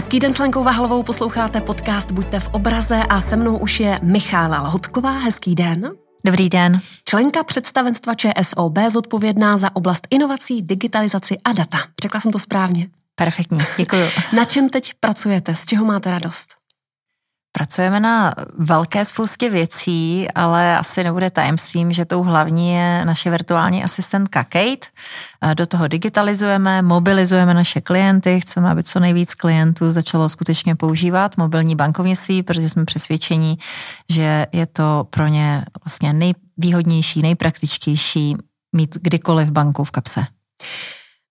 Hezký den s Lenkou Vahlovou, posloucháte podcast Buďte v obraze a se mnou už je Michála Lhotková. Hezký den. Dobrý den. Členka představenstva ČSOB zodpovědná za oblast inovací, digitalizaci a data. Řekla jsem to správně. Perfektní, děkuji. Na čem teď pracujete? Z čeho máte radost? Pracujeme na velké spoustě věcí, ale asi nebude tajemstvím, že tou hlavní je naše virtuální asistentka Kate. Do toho digitalizujeme, mobilizujeme naše klienty, chceme, aby co nejvíc klientů začalo skutečně používat mobilní bankovnictví, protože jsme přesvědčení, že je to pro ně vlastně nejvýhodnější, nejpraktičtější mít kdykoliv banku v kapse.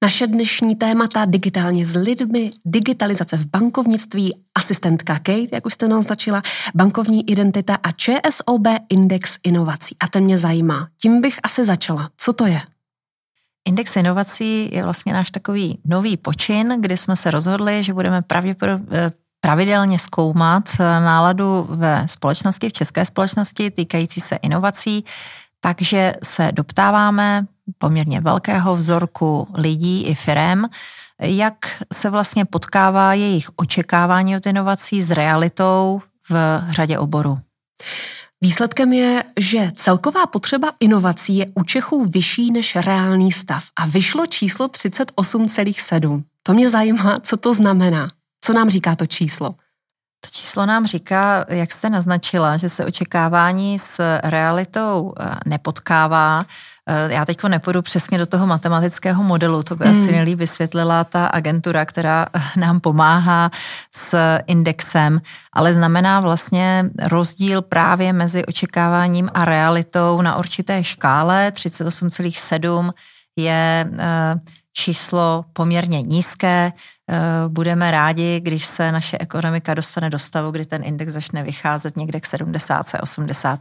Naše dnešní témata digitálně s lidmi, digitalizace v bankovnictví, asistentka Kate, jak už jste naznačila, bankovní identita a ČSOB index inovací. A ten mě zajímá. Tím bych asi začala. Co to je? Index inovací je vlastně náš takový nový počin, kdy jsme se rozhodli, že budeme pravděpodobně eh, pravidelně zkoumat eh, náladu ve společnosti, v české společnosti týkající se inovací, takže se doptáváme poměrně velkého vzorku lidí i firem, jak se vlastně potkává jejich očekávání od inovací s realitou v řadě oborů. Výsledkem je, že celková potřeba inovací je u Čechů vyšší než reálný stav a vyšlo číslo 38,7. To mě zajímá, co to znamená. Co nám říká to číslo? To číslo nám říká, jak jste naznačila, že se očekávání s realitou eh, nepotkává. Eh, já teď nepůjdu přesně do toho matematického modelu, to by hmm. asi nejlíp vysvětlila ta agentura, která eh, nám pomáhá s indexem, ale znamená vlastně rozdíl právě mezi očekáváním a realitou na určité škále. 38,7 je číslo poměrně nízké. Budeme rádi, když se naše ekonomika dostane do stavu, kdy ten index začne vycházet někde k 70, 80.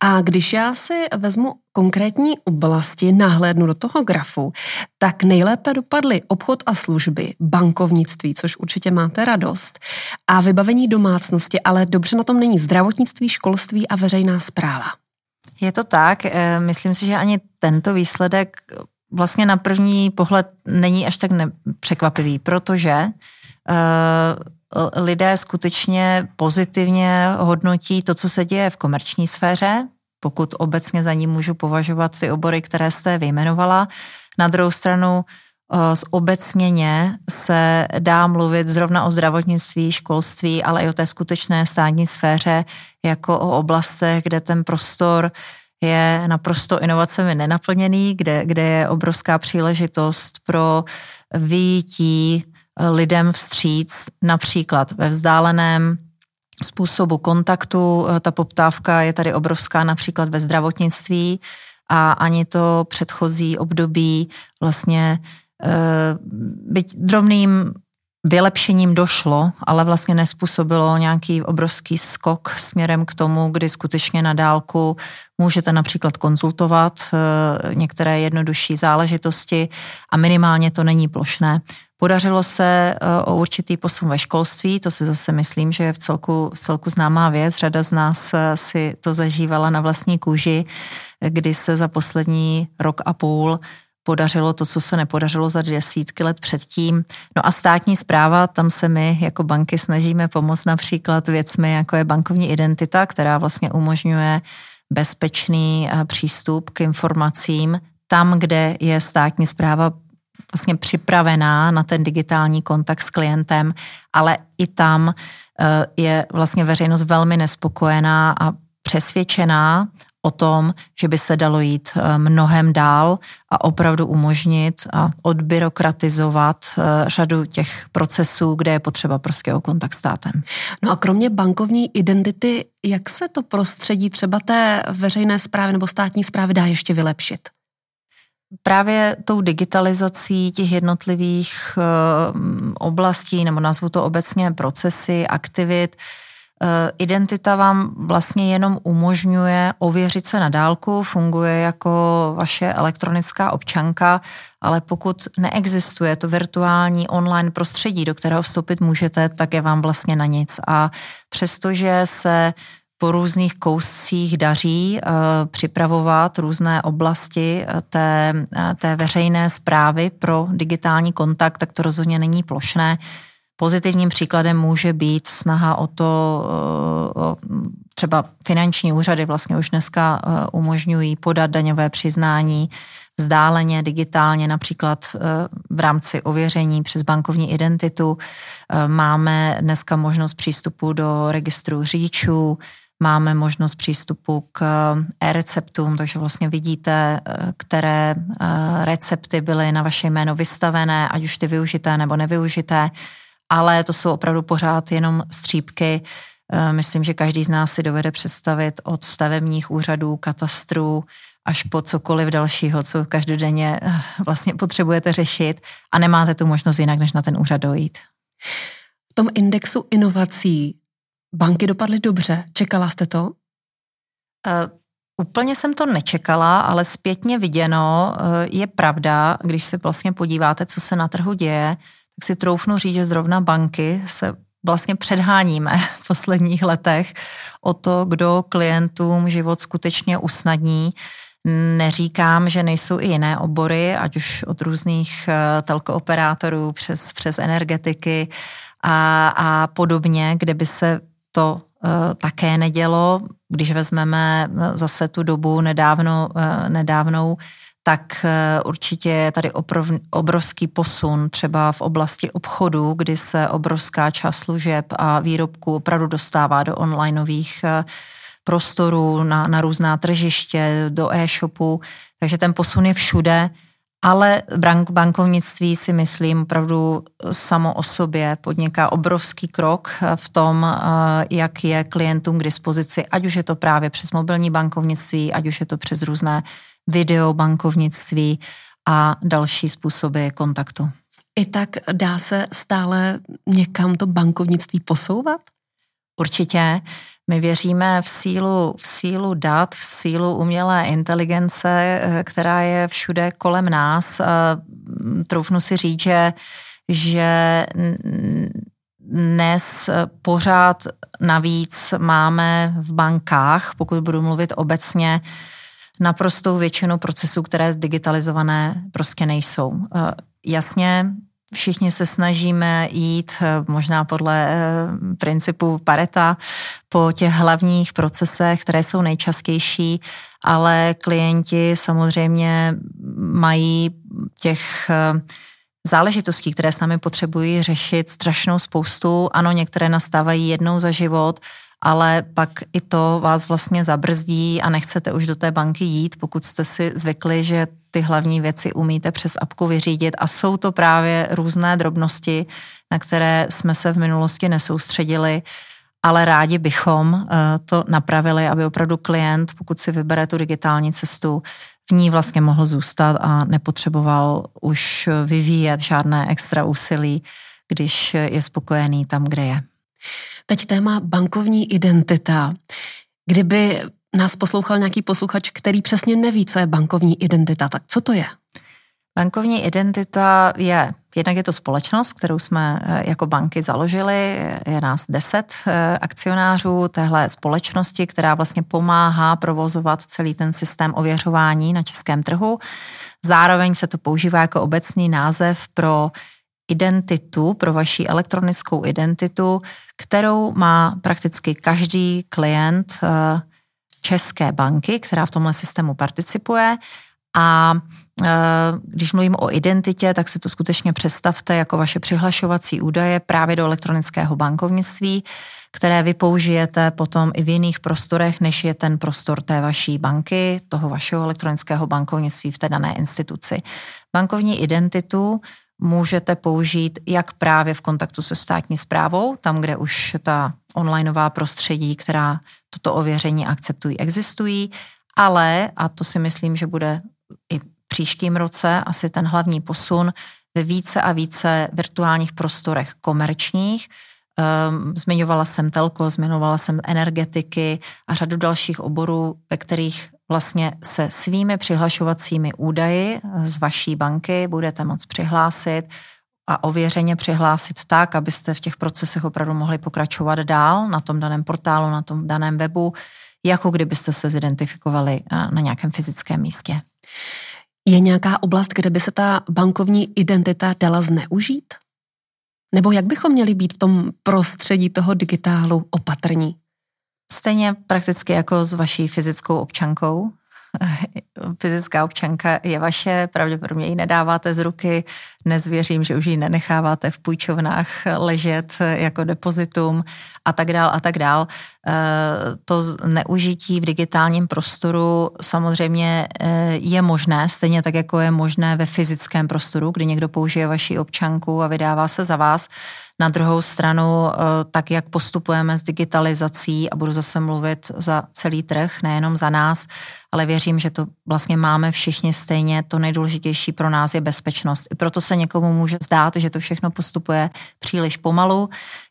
A když já si vezmu konkrétní oblasti, nahlédnu do toho grafu, tak nejlépe dopadly obchod a služby, bankovnictví, což určitě máte radost, a vybavení domácnosti, ale dobře na tom není zdravotnictví, školství a veřejná zpráva. Je to tak, eh, myslím si, že ani tento výsledek vlastně na první pohled není až tak překvapivý, protože uh, lidé skutečně pozitivně hodnotí to, co se děje v komerční sféře, pokud obecně za ní můžu považovat ty obory, které jste vyjmenovala. Na druhou stranu z obecněně se dá mluvit zrovna o zdravotnictví, školství, ale i o té skutečné státní sféře, jako o oblastech, kde ten prostor je naprosto inovacemi nenaplněný, kde, kde je obrovská příležitost pro vyjítí lidem vstříc, například ve vzdáleném způsobu kontaktu. Ta poptávka je tady obrovská například ve zdravotnictví a ani to předchozí období vlastně eh, byť drobným vylepšením došlo, ale vlastně nespůsobilo nějaký obrovský skok směrem k tomu, kdy skutečně na dálku můžete například konzultovat eh, některé jednodušší záležitosti a minimálně to není plošné. Podařilo se eh, o určitý posun ve školství, to si zase myslím, že je v celku, v celku známá věc. Řada z nás eh, si to zažívala na vlastní kůži, kdy se za poslední rok a půl podařilo to, co se nepodařilo za desítky let předtím. No a státní zpráva, tam se my jako banky snažíme pomoct například věcmi, jako je bankovní identita, která vlastně umožňuje bezpečný eh, přístup k informacím tam, kde je státní zpráva vlastně připravená na ten digitální kontakt s klientem, ale i tam eh, je vlastně veřejnost velmi nespokojená a přesvědčená o tom, že by se dalo jít eh, mnohem dál a opravdu umožnit a odbyrokratizovat eh, řadu těch procesů, kde je potřeba prostě o kontakt státem. No a kromě bankovní identity, jak se to prostředí třeba té veřejné zprávy nebo státní zprávy dá ještě vylepšit? Právě tou digitalizací těch jednotlivých eh, oblastí, nebo nazvu to obecně procesy, aktivit, identita vám vlastně jenom umožňuje ověřit se na dálku, funguje jako vaše elektronická občanka, ale pokud neexistuje to virtuální online prostředí, do kterého vstoupit můžete, tak je vám vlastně na nic. A přestože se po různých kouscích daří uh, připravovat různé oblasti eh, té, té veřejné zprávy pro digitální kontakt, tak to rozhodně není plošné. Pozitivním příkladem může být snaha o to, o třeba finanční úřady vlastně už dneska umožňují podat daňové přiznání vzdáleně, digitálně, například v rámci ověření přes bankovní identitu. Máme dneska možnost přístupu do registru řidičů, Máme možnost přístupu k eh, e-receptům, takže vlastně vidíte, eh, které eh, recepty byly na vaše jméno vystavené, ať už ty využité nebo nevyužité, ale to jsou opravdu pořád jenom střípky. Myslím, že každý z nás si dovede představit od stavebních úřadů, katastrů, až po cokoliv dalšího, co každodenně vlastně potřebujete řešit a nemáte tu možnost jinak, než na ten úřad dojít. V tom indexu inovací banky dopadly dobře. Čekala jste to? Uh, úplně jsem to nečekala, ale zpětně viděno je pravda, když se vlastně podíváte, co se na trhu děje, tak si troufnu říct, že zrovna banky se vlastně předháníme v posledních letech o to, kdo klientům život skutečně usnadní. Neříkám, že nejsou i jiné obory, ať už od různých uh, telkooperátorů přes, přes energetiky a, a podobně, kde by se to uh, také nedělo. Když vezmeme zase tu dobu nedávno, nedávnou, tak uh, určitě je tady oprov, obrovský posun třeba v oblasti obchodu, kdy se obrovská část služeb a výrobků opravdu dostává do onlineových prostorů, na, na různá tržiště, do e-shopu, takže ten posun je všude. Ale bank, bankovnictví si myslím opravdu samo o sobě podniká obrovský krok v tom, eh, jak je klientům k dispozici, ať už je to právě přes mobilní bankovnictví, ať už je to přes různé videobankovnictví a další způsoby kontaktu. I tak dá se stále někam to bankovnictví posouvat? Určitě. My věříme v sílu, v sílu dat, v sílu umělé inteligence, eh, která je všude kolem nás. Troufnu si říct, že, že dnes pořád navíc máme v bankách, pokud budu mluvit obecně, naprostou většinu procesů, které zdigitalizované prostě nejsou. Eh, jasně, všichni se snažíme jít eh, možná podle eh, principu Pareta po těch hlavních procesech, které jsou nejčastější, ale klienti samozřejmě mají těch záležitostí, které s námi potřebují řešit strašnou spoustu. Ano, některé nastávají jednou za život, ale pak i to vás vlastně zabrzdí a nechcete už do té banky jít, pokud jste si zvykli, že ty hlavní věci umíte přes apku vyřídit a jsou to právě různé drobnosti, na které jsme se v minulosti nesoustředili, ale rádi bychom eh, to napravili, aby opravdu klient, pokud si vybere tu digitální cestu, v ní vlastně mohl zůstat a nepotřeboval už vyvíjet žádné extra úsilí, když je spokojený tam, kde je. Teď téma bankovní identita. Kdyby nás poslouchal nějaký posluchač, který přesně neví, co je bankovní identita, tak co to je? Bankovní identita je, jednak je to společnost, kterou jsme eh, jako banky založili, je nás deset eh, akcionářů téhle společnosti, která vlastně pomáhá provozovat celý ten systém ověřování na českém trhu. Zároveň se to používá jako obecný název pro identitu, pro vaši elektronickou identitu, kterou má prakticky každý klient eh, České banky, která v tomhle systému participuje. A eh, když mluvím o identitě, tak si to skutečně představte jako vaše přihlašovací údaje právě do elektronického bankovnictví, které vy použijete potom i v jiných prostorech, než je ten prostor té vaší banky, toho vašeho elektronického bankovnictví v té dané instituci. Bankovní identitu můžete použít jak právě v kontaktu se státní zprávou, tam, kde už ta onlineová prostředí, která toto ověření akceptují, existují, ale, a to si myslím, že bude i příštím roce asi ten hlavní posun, ve více a více virtuálních prostorech komerčních. Um, zmiňovala jsem telko, zmiňovala jsem energetiky a řadu dalších oborů, ve kterých vlastně se svými přihlašovacími údaji z vaší banky budete moct přihlásit a ověřeně přihlásit tak, abyste v těch procesech opravdu mohli pokračovat dál na tom daném portálu, na tom daném webu, jako kdybyste se zidentifikovali eh, na nějakém fyzickém místě. Je nějaká oblast, kde by se ta bankovní identita dala zneužít? Nebo jak bychom měli být v tom prostředí toho digitálu opatrní? Stejně prakticky jako s vaší fyzickou občankou. Fyzická občanka je vaše, pravděpodobně ji nedáváte z ruky, nezvěřím, že už ji nenecháváte v půjčovnách ležet jako depozitum a tak dál a tak dál. Eh, to neužití v digitálním prostoru samozřejmě eh, je možné, stejně tak jako je možné ve fyzickém prostoru, kdy někdo použije vaši občanku a vydává se za vás. Na druhou stranu, eh, tak jak postupujeme s digitalizací, a budu zase mluvit za celý trh, nejenom za nás, ale věřím, že to vlastně máme všichni stejně, to nejdůležitější pro nás je bezpečnost. I proto se někomu může zdát, že to všechno postupuje příliš pomalu,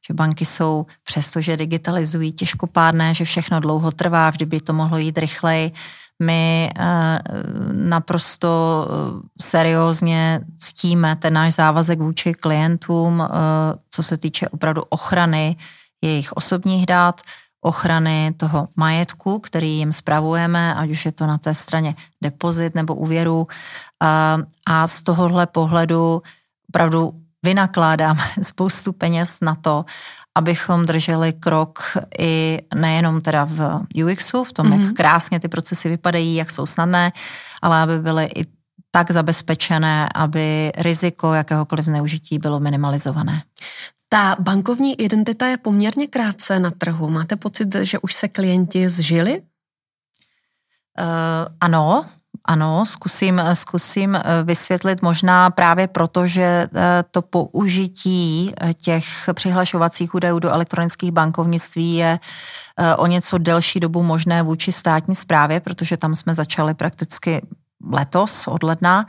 že banky jsou, přestože digitalizují, těžkopádné, že všechno dlouho trvá, vždy by to mohlo jít rychleji. My eh, naprosto eh, seriózně ctíme ten náš závazek vůči klientům, eh, co se týče opravdu ochrany jejich osobních dát, ochrany toho majetku, který jim spravujeme, ať už je to na té straně depozit nebo úvěru. A z tohohle pohledu opravdu vynakládáme spoustu peněz na to, abychom drželi krok i nejenom teda v UXu, v tom, mm-hmm. jak mhm. krásně ty procesy vypadají, jak jsou snadné, ale aby byly i tak zabezpečené, aby riziko jakéhokoliv zneužití bylo minimalizované. Ta bankovní identita je poměrně krátce na trhu. Máte pocit, že už se klienti zžili? Uh, ano, ano, zkusím, zkusím eh, vysvětlit možná právě proto, že eh, to použití těch přihlašovacích údajů do elektronických bankovnictví je o něco delší dobu možné vůči státní správě, protože tam jsme začali prakticky letos od ledna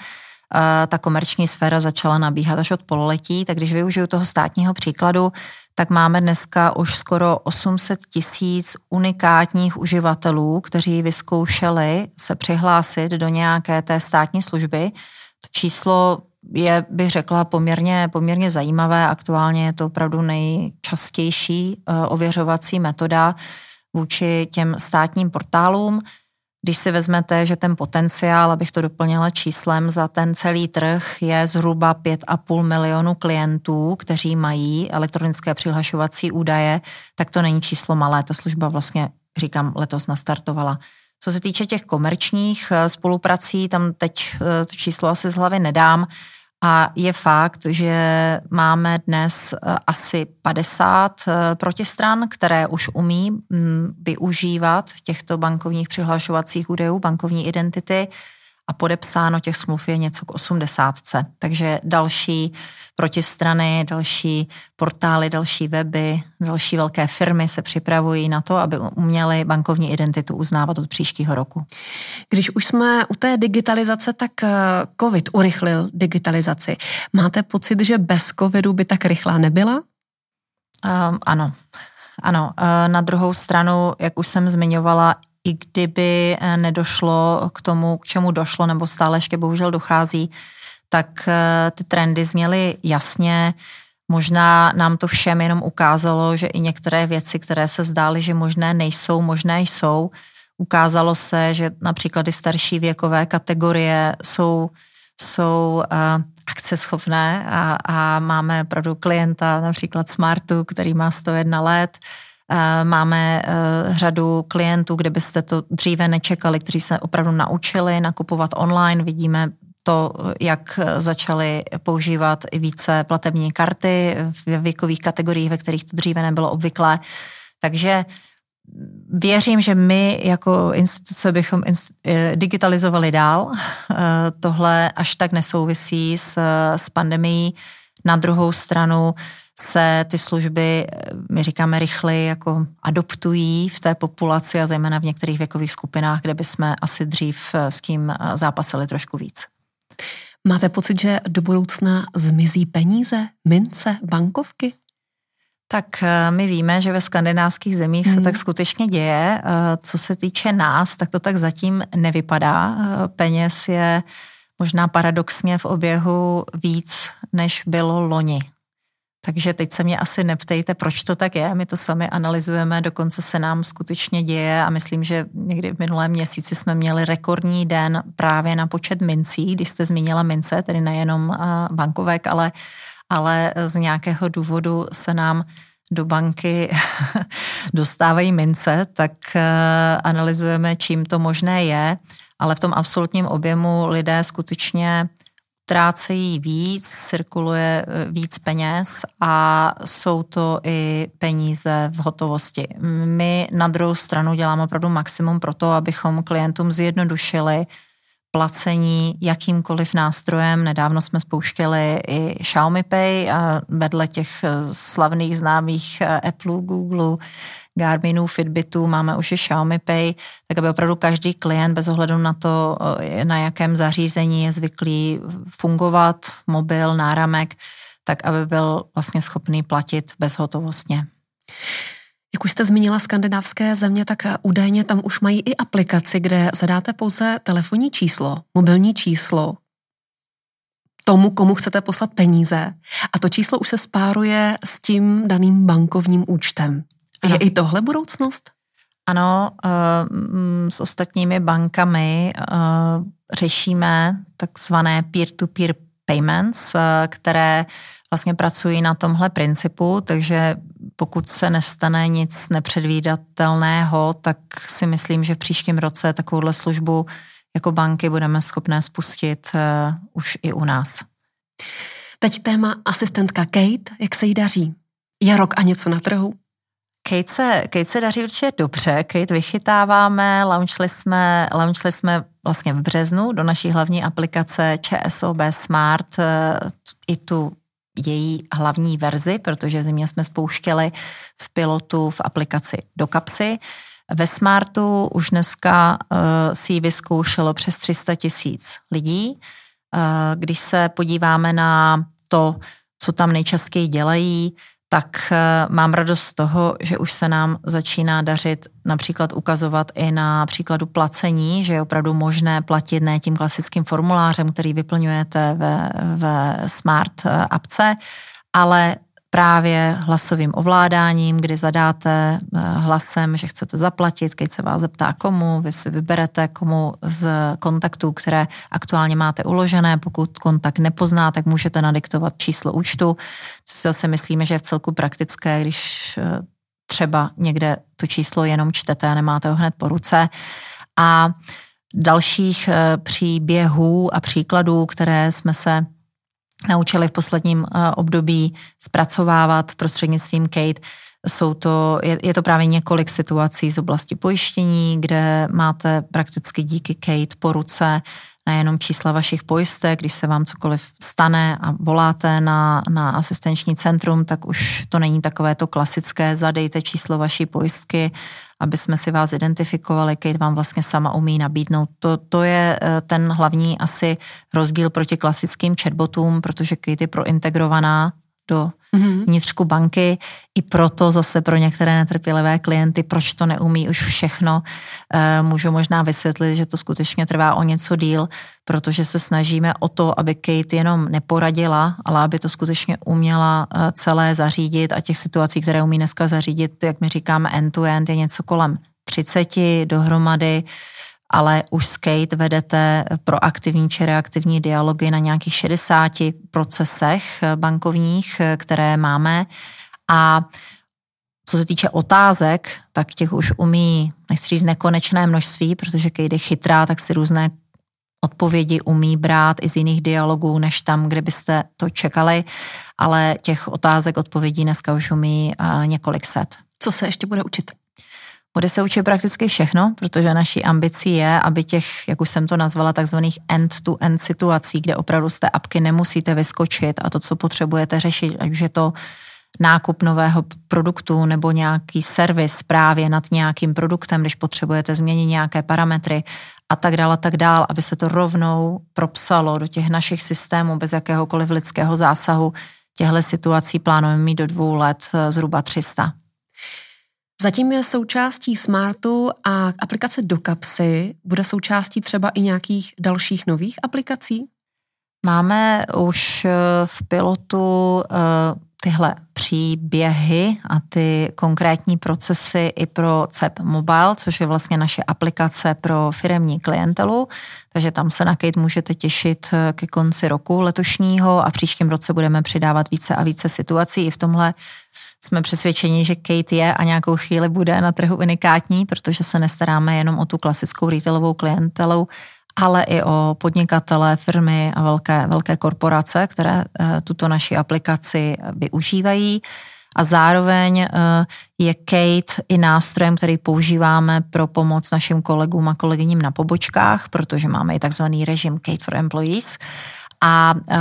ta komerční sféra začala nabíhat až od pololetí, tak když využiju toho státního příkladu, tak máme dneska už skoro 800 tisíc unikátních uživatelů, kteří vyzkoušeli se přihlásit do nějaké té státní služby. To číslo je, bych řekla, poměrně, poměrně zajímavé. Aktuálně je to opravdu nejčastější uh, ověřovací metoda vůči těm státním portálům. Když si vezmete, že ten potenciál, abych to doplnila číslem, za ten celý trh je zhruba 5,5 milionu klientů, kteří mají elektronické přihlašovací údaje, tak to není číslo malé. Ta služba vlastně, říkám, letos nastartovala. Co se týče těch komerčních eh, spoluprací, tam teď eh, to číslo asi z hlavy nedám, a je fakt, že máme dnes eh, asi 50 eh, protistran, které už umí mm, využívat těchto bankovních přihlašovacích údajů, bankovní identity a podepsáno těch smluv je něco k 80. Takže další protistrany, další portály, další weby, další velké firmy se připravují na to, aby uměli bankovní identitu uznávat od příštího roku. Když už jsme u té digitalizace, tak eh, COVID urychlil digitalizaci. Máte pocit, že bez COVIDu by tak rychlá nebyla? Um, ano. Ano, eh, na druhou stranu, jak už jsem zmiňovala, i kdyby eh, nedošlo k tomu, k čemu došlo, nebo stále ještě bohužel dochází, tak eh, ty trendy zněly jasně. Možná nám to všem jenom ukázalo, že i některé věci, které se zdály, že možné nejsou, možné jsou. Ukázalo se, že například i starší věkové kategorie jsou, jsou uh, akceschopné a, a máme opravdu klienta například Smartu, který má 101 let, Eh, máme eh, řadu klientů, kde byste to dříve nečekali, kteří se opravdu naučili nakupovat online. Vidíme to, jak začali používat i více platební karty v věkových kategoriích, ve kterých to dříve nebylo obvyklé. Takže věřím, že my jako instituce bychom eh, digitalizovali dál. Tohle až tak nesouvisí s, s pandemií. Na druhou stranu se ty služby, my říkáme rychleji, jako adoptují v té populaci a zejména v některých věkových skupinách, kde bychom asi dřív eh, s tím eh, zápasili trošku víc. Máte pocit, že do budoucna zmizí peníze, mince, bankovky? Tak eh, my víme, že ve skandinávských zemích se hmm. tak skutečně děje. Co se týče nás, tak to tak zatím nevypadá. Peněz je možná paradoxně v oběhu víc, než bylo loni. Takže teď se mě asi neptejte, proč to tak je. My to sami analyzujeme, dokonce se nám skutečně děje a myslím, že někdy v minulém měsíci jsme měli rekordní den právě na počet mincí, když jste zmínila mince, tedy nejenom bankovek, ale ale z nějakého důvodu se nám do banky dostávají mince, tak analyzujeme, čím to možné je, ale v tom absolutním objemu lidé skutečně trácejí víc, cirkuluje eh, víc peněz a jsou to i peníze v hotovosti. My na druhou stranu děláme opravdu maximum pro to, abychom klientům zjednodušili placení jakýmkoliv nástrojem. Nedávno jsme spouštěli i Xiaomi Pay a vedle těch eh, slavných známých eh, Apple, Google, Garminu, Fitbitu, máme už i Xiaomi Pay, tak aby opravdu každý klient bez ohledu na to, eh, na jakém zařízení je zvyklý fungovat, mobil, náramek, tak aby byl vlastně schopný platit bezhotovostně. Jak už jste zmínila skandinávské země, tak údajně tam už mají i aplikaci, kde zadáte pouze telefonní číslo, mobilní číslo tomu, komu chcete poslat peníze a to číslo už se spáruje s tím daným bankovním účtem. Ano. Je i tohle budoucnost? Ano, uh, s ostatními bankami uh, řešíme takzvané peer-to-peer payments, uh, které vlastně pracují na tomhle principu, takže pokud se nestane nic nepředvídatelného, tak si myslím, že v příštím roce takovouhle službu jako banky budeme schopné spustit už i u nás. Teď téma asistentka Kate, jak se jí daří? Je rok a něco na trhu? Kate se, Kate se daří určitě dobře, Kate vychytáváme, launchli jsme, launchli jsme vlastně v březnu do naší hlavní aplikace ČSOB Smart eh, i tu její hlavní verzi, protože zimě jsme spouštěli v pilotu v aplikaci do kapsy. Ve Smartu už dneska uh, si ji vyzkoušelo přes 300 tisíc lidí. Uh, když se podíváme na to, co tam nejčastěji dělají, tak eh, mám radost z toho, že už se nám začíná dařit například ukazovat i na příkladu placení, že je opravdu možné platit ne tím klasickým formulářem, který vyplňujete ve, ve smart eh, apce, ale právě hlasovým ovládáním, kdy zadáte eh, hlasem, že chcete zaplatit, když se vás zeptá komu, vy si vyberete komu z kontaktů, které aktuálně máte uložené. Pokud kontakt nepozná, tak můžete nadiktovat číslo účtu, co si zase myslíme, že je v celku praktické, když eh, třeba někde to číslo jenom čtete a nemáte ho hned po ruce. A dalších eh, příběhů a příkladů, které jsme se naučili v posledním eh, období zpracovávat prostřednictvím Kate. Jsou to, je, je to právě několik situací z oblasti pojištění, kde máte prakticky díky Kate po ruce nejenom čísla vašich pojistek, když se vám cokoliv stane a voláte na, na asistenční centrum, tak už to není takové to klasické, zadejte číslo vaší pojistky, aby jsme si vás identifikovali, Kate vám vlastně sama umí nabídnout. To, to je eh, ten hlavní asi rozdíl proti klasickým chatbotům, protože Kate je prointegrovaná do mm-hmm. vnitřku banky. I proto zase pro některé netrpělivé klienty, proč to neumí už všechno, e, můžu možná vysvětlit, že to skutečně trvá o něco díl, protože se snažíme o to, aby Kate jenom neporadila, ale aby to skutečně uměla e, celé zařídit a těch situací, které umí dneska zařídit, jak my říkáme end-to-end, je něco kolem 30 dohromady ale už s Kate vedete proaktivní či reaktivní dialogy na nějakých 60 procesech bankovních, které máme a co se týče otázek, tak těch už umí, nechci říct nekonečné množství, protože Kate je chytrá, tak si různé odpovědi umí brát i z jiných dialogů, než tam, kde byste to čekali, ale těch otázek, odpovědí dneska už umí několik set. Co se ještě bude učit? Bude se učit prakticky všechno, protože naší ambicí je, aby těch, jak už jsem to nazvala, takzvaných end-to-end situací, kde opravdu z té apky nemusíte vyskočit a to, co potřebujete řešit, ať už je to nákup nového produktu nebo nějaký servis právě nad nějakým produktem, když potřebujete změnit nějaké parametry a tak dále, a tak dále, aby se to rovnou propsalo do těch našich systémů bez jakéhokoliv lidského zásahu. Těchto situací plánujeme mít do dvou let eh, zhruba 300. Zatím je součástí Smartu a aplikace do kapsy bude součástí třeba i nějakých dalších nových aplikací? Máme už eh, v pilotu eh, tyhle příběhy a ty konkrétní procesy i pro CEP Mobile, což je vlastně naše aplikace pro firemní klientelu. Takže tam se na Kate můžete těšit eh, ke konci roku letošního a příštím roce budeme přidávat více a více situací. I v tomhle jsme přesvědčeni, že Kate je a nějakou chvíli bude na trhu unikátní, protože se nestaráme jenom o tu klasickou retailovou klientelu, ale i o podnikatele, firmy a velké, velké korporace, které eh, tuto naši aplikaci využívají. A zároveň eh, je Kate i nástrojem, který používáme pro pomoc našim kolegům a kolegyním na pobočkách, protože máme i takzvaný režim Kate for Employees. A uh,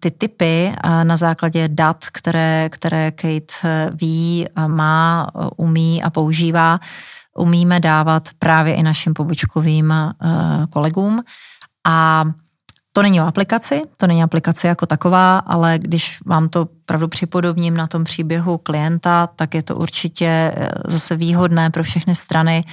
ty typy uh, na základě dat, které, které Kate ví, má, umí a používá, umíme dávat právě i našim pobočkovým kolegům. A to není o aplikaci, to není aplikace jako taková, ale když vám to pravdu připodobním na tom příběhu klienta, tak je to určitě zase výhodné pro všechny strany.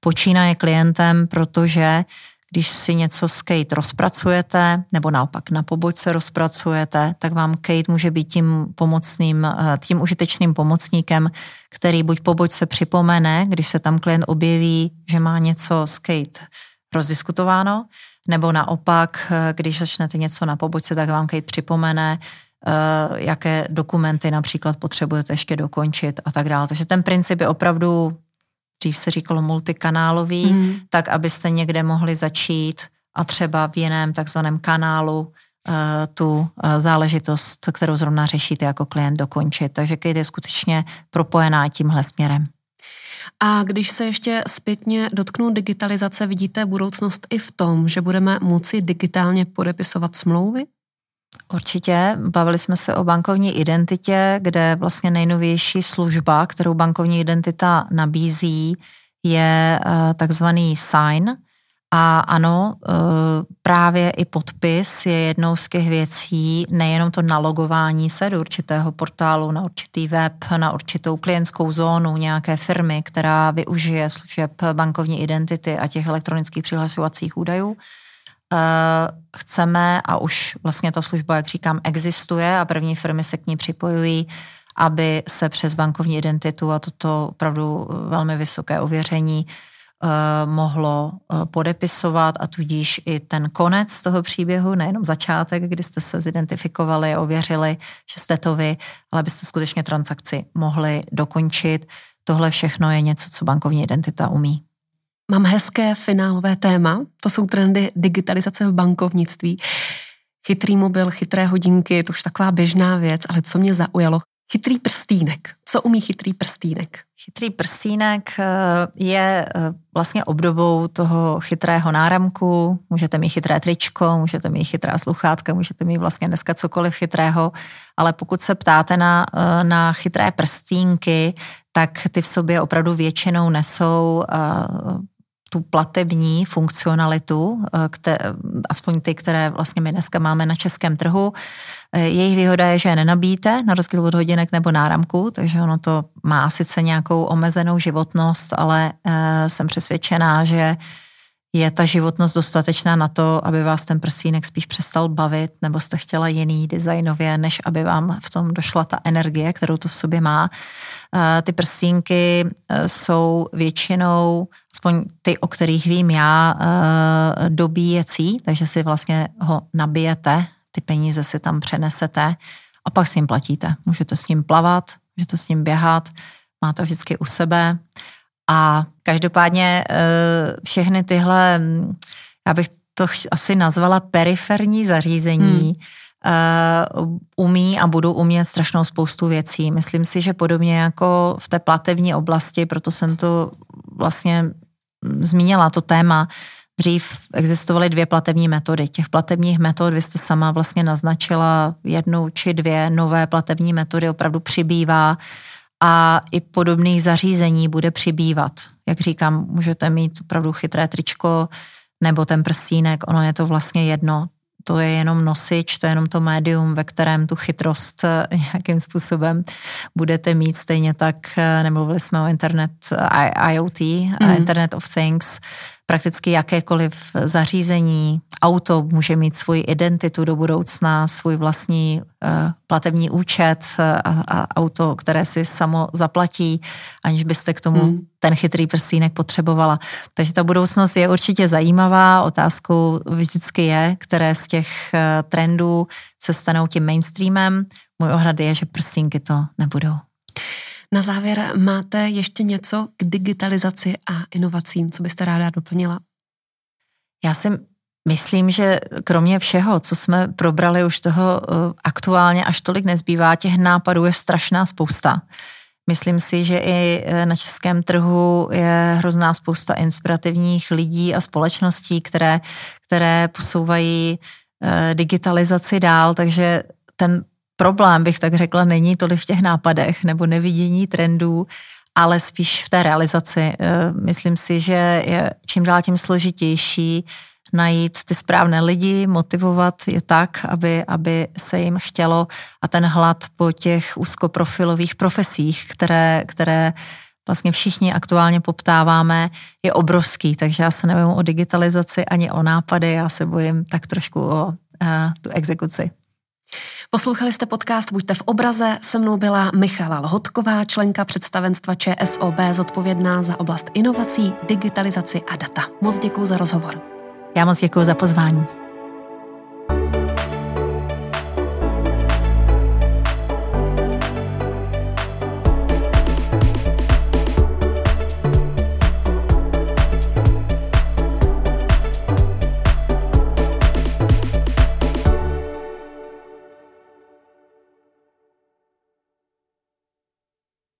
Počínaje klientem, protože když si něco s Kate rozpracujete, nebo naopak na pobočce rozpracujete, tak vám Kate může být tím pomocným, eh, tím užitečným pomocníkem, který buď pobočce připomene, když se tam klient objeví, že má něco s Kate rozdiskutováno, nebo naopak, eh, když začnete něco na pobočce, tak vám Kate připomene, eh, jaké dokumenty například potřebujete ještě dokončit a tak dále. Takže ten princip je opravdu dřív se říkalo multikanálový, mm. tak abyste někde mohli začít a třeba v jiném takzvaném kanálu uh, tu uh, záležitost, kterou zrovna řešíte jako klient, dokončit. Takže Kate je skutečně propojená tímhle směrem. A když se ještě zpětně dotknu digitalizace, vidíte budoucnost i v tom, že budeme moci digitálně podepisovat smlouvy? Určitě. Bavili jsme se o bankovní identitě, kde vlastně nejnovější služba, kterou bankovní identita nabízí, je eh, takzvaný sign. A ano, eh, právě i podpis je jednou z těch věcí, nejenom to nalogování se do určitého portálu, na určitý web, na určitou klientskou zónu nějaké firmy, která využije služeb bankovní identity a těch elektronických přihlašovacích údajů, chceme, a už vlastně ta služba, jak říkám, existuje a první firmy se k ní připojují, aby se přes bankovní identitu a toto opravdu velmi vysoké ověření eh, mohlo eh, podepisovat a tudíž i ten konec toho příběhu, nejenom začátek, kdy jste se zidentifikovali, ověřili, že jste to vy, ale abyste skutečně transakci mohli dokončit. Tohle všechno je něco, co bankovní identita umí. Mám hezké finálové téma, to jsou trendy digitalizace v bankovnictví. Chytrý mobil, chytré hodinky, to už taková běžná věc, ale co mě zaujalo, chytrý prstínek. Co umí chytrý prstínek? Chytrý prstínek eh, je eh, vlastně obdobou toho chytrého náramku. Můžete mít chytré tričko, můžete mít chytrá sluchátka, můžete mít vlastně dneska cokoliv chytrého, ale pokud se ptáte na, eh, na chytré prstínky, tak ty v sobě opravdu většinou nesou tu platební funkcionalitu, eh, které, aspoň ty, které vlastně my dneska máme na českém trhu. Eh, jejich výhoda je, že je nenabíjíte, na rozdíl od hodinek nebo náramku, takže ono to má sice nějakou omezenou životnost, ale eh, jsem přesvědčená, že je ta životnost dostatečná na to, aby vás ten prsínek spíš přestal bavit, nebo jste chtěla jiný designově, než aby vám v tom došla ta energie, kterou to v sobě má. Ty prsínky jsou většinou aspoň ty, o kterých vím já, eh, dobíjecí, takže si vlastně ho nabijete, ty peníze si tam přenesete a pak si jim platíte. Můžete s ním plavat, můžete s ním běhat, máte vždycky u sebe a každopádně eh, všechny tyhle, já bych to asi nazvala periferní zařízení, hmm. Uh, umí a budou umět strašnou spoustu věcí. Myslím si, že podobně jako v té platební oblasti, proto jsem to vlastně zmínila to téma, Dřív existovaly dvě platební metody. Těch platebních metod, vy jste sama vlastně naznačila jednu či dvě nové platební metody, opravdu přibývá a i podobných zařízení bude přibývat. Jak říkám, můžete mít opravdu chytré tričko nebo ten prstínek, ono je to vlastně jedno to je jenom nosič, to je jenom to médium, ve kterém tu chytrost eh, nějakým způsobem budete mít. Stejně tak, eh, nemluvili jsme o internet, IoT, mm. Internet of Things, prakticky jakékoliv zařízení. Auto může mít svoji identitu do budoucna, svůj vlastní uh, platební účet a, a auto, které si samo zaplatí, aniž byste k tomu hmm. ten chytrý prsínek potřebovala. Takže ta budoucnost je určitě zajímavá. Otázkou vždycky je, které z těch uh, trendů se stanou tím mainstreamem. Můj ohrad je, že prsínky to nebudou. Na závěr máte ještě něco k digitalizaci a inovacím, co byste ráda doplnila? Já si myslím, že kromě všeho, co jsme probrali, už toho eh, aktuálně až tolik nezbývá, těch nápadů je strašná spousta. Myslím si, že i eh, na českém trhu je hrozná spousta inspirativních lidí a společností, které, které posouvají eh, digitalizaci dál, takže ten problém, bych tak řekla, není tolik v těch nápadech nebo nevidění trendů, ale spíš v té realizaci. Eh, myslím si, že je čím dál tím složitější najít ty správné lidi, motivovat je tak, aby, aby se jim chtělo a ten hlad po těch úzkoprofilových profesích, které, které vlastně všichni aktuálně poptáváme, je obrovský, takže já se nevím o digitalizaci ani o nápady, já se bojím tak trošku o uh, tu exekuci. Poslouchali jste podcast Buďte v obraze. Se mnou byla Michala Lhotková, členka představenstva ČSOB, zodpovědná za oblast inovací, digitalizaci a data. Moc děkuji za rozhovor. Já moc děkuji za pozvání.